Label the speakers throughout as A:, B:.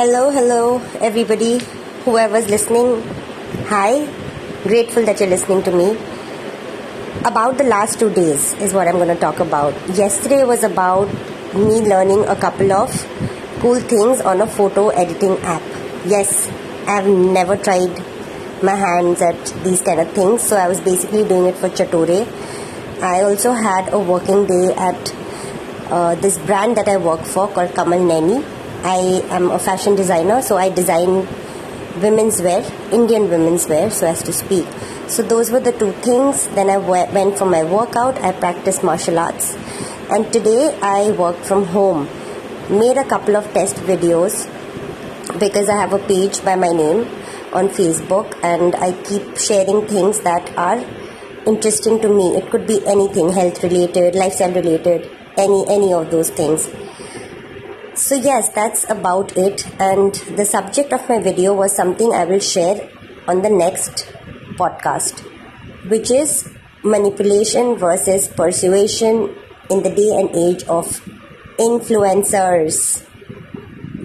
A: Hello, hello, everybody, whoever's listening. Hi, grateful that you're listening to me. About the last two days is what I'm going to talk about. Yesterday was about me learning a couple of cool things on a photo editing app. Yes, I've never tried my hands at these kind of things, so I was basically doing it for Chature. I also had a working day at uh, this brand that I work for called Kamal Naini I am a fashion designer, so I design women's wear, Indian women's wear, so as to speak. So those were the two things. Then I went for my workout. I practiced martial arts, and today I work from home. Made a couple of test videos because I have a page by my name on Facebook, and I keep sharing things that are interesting to me. It could be anything, health related, lifestyle related, any any of those things. So, yes, that's about it. And the subject of my video was something I will share on the next podcast, which is manipulation versus persuasion in the day and age of influencers.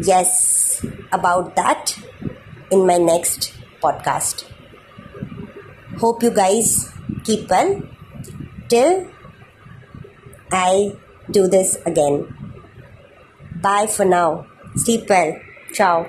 A: Yes, about that in my next podcast. Hope you guys keep well till I do this again. Bye for now. Sleep well. Ciao.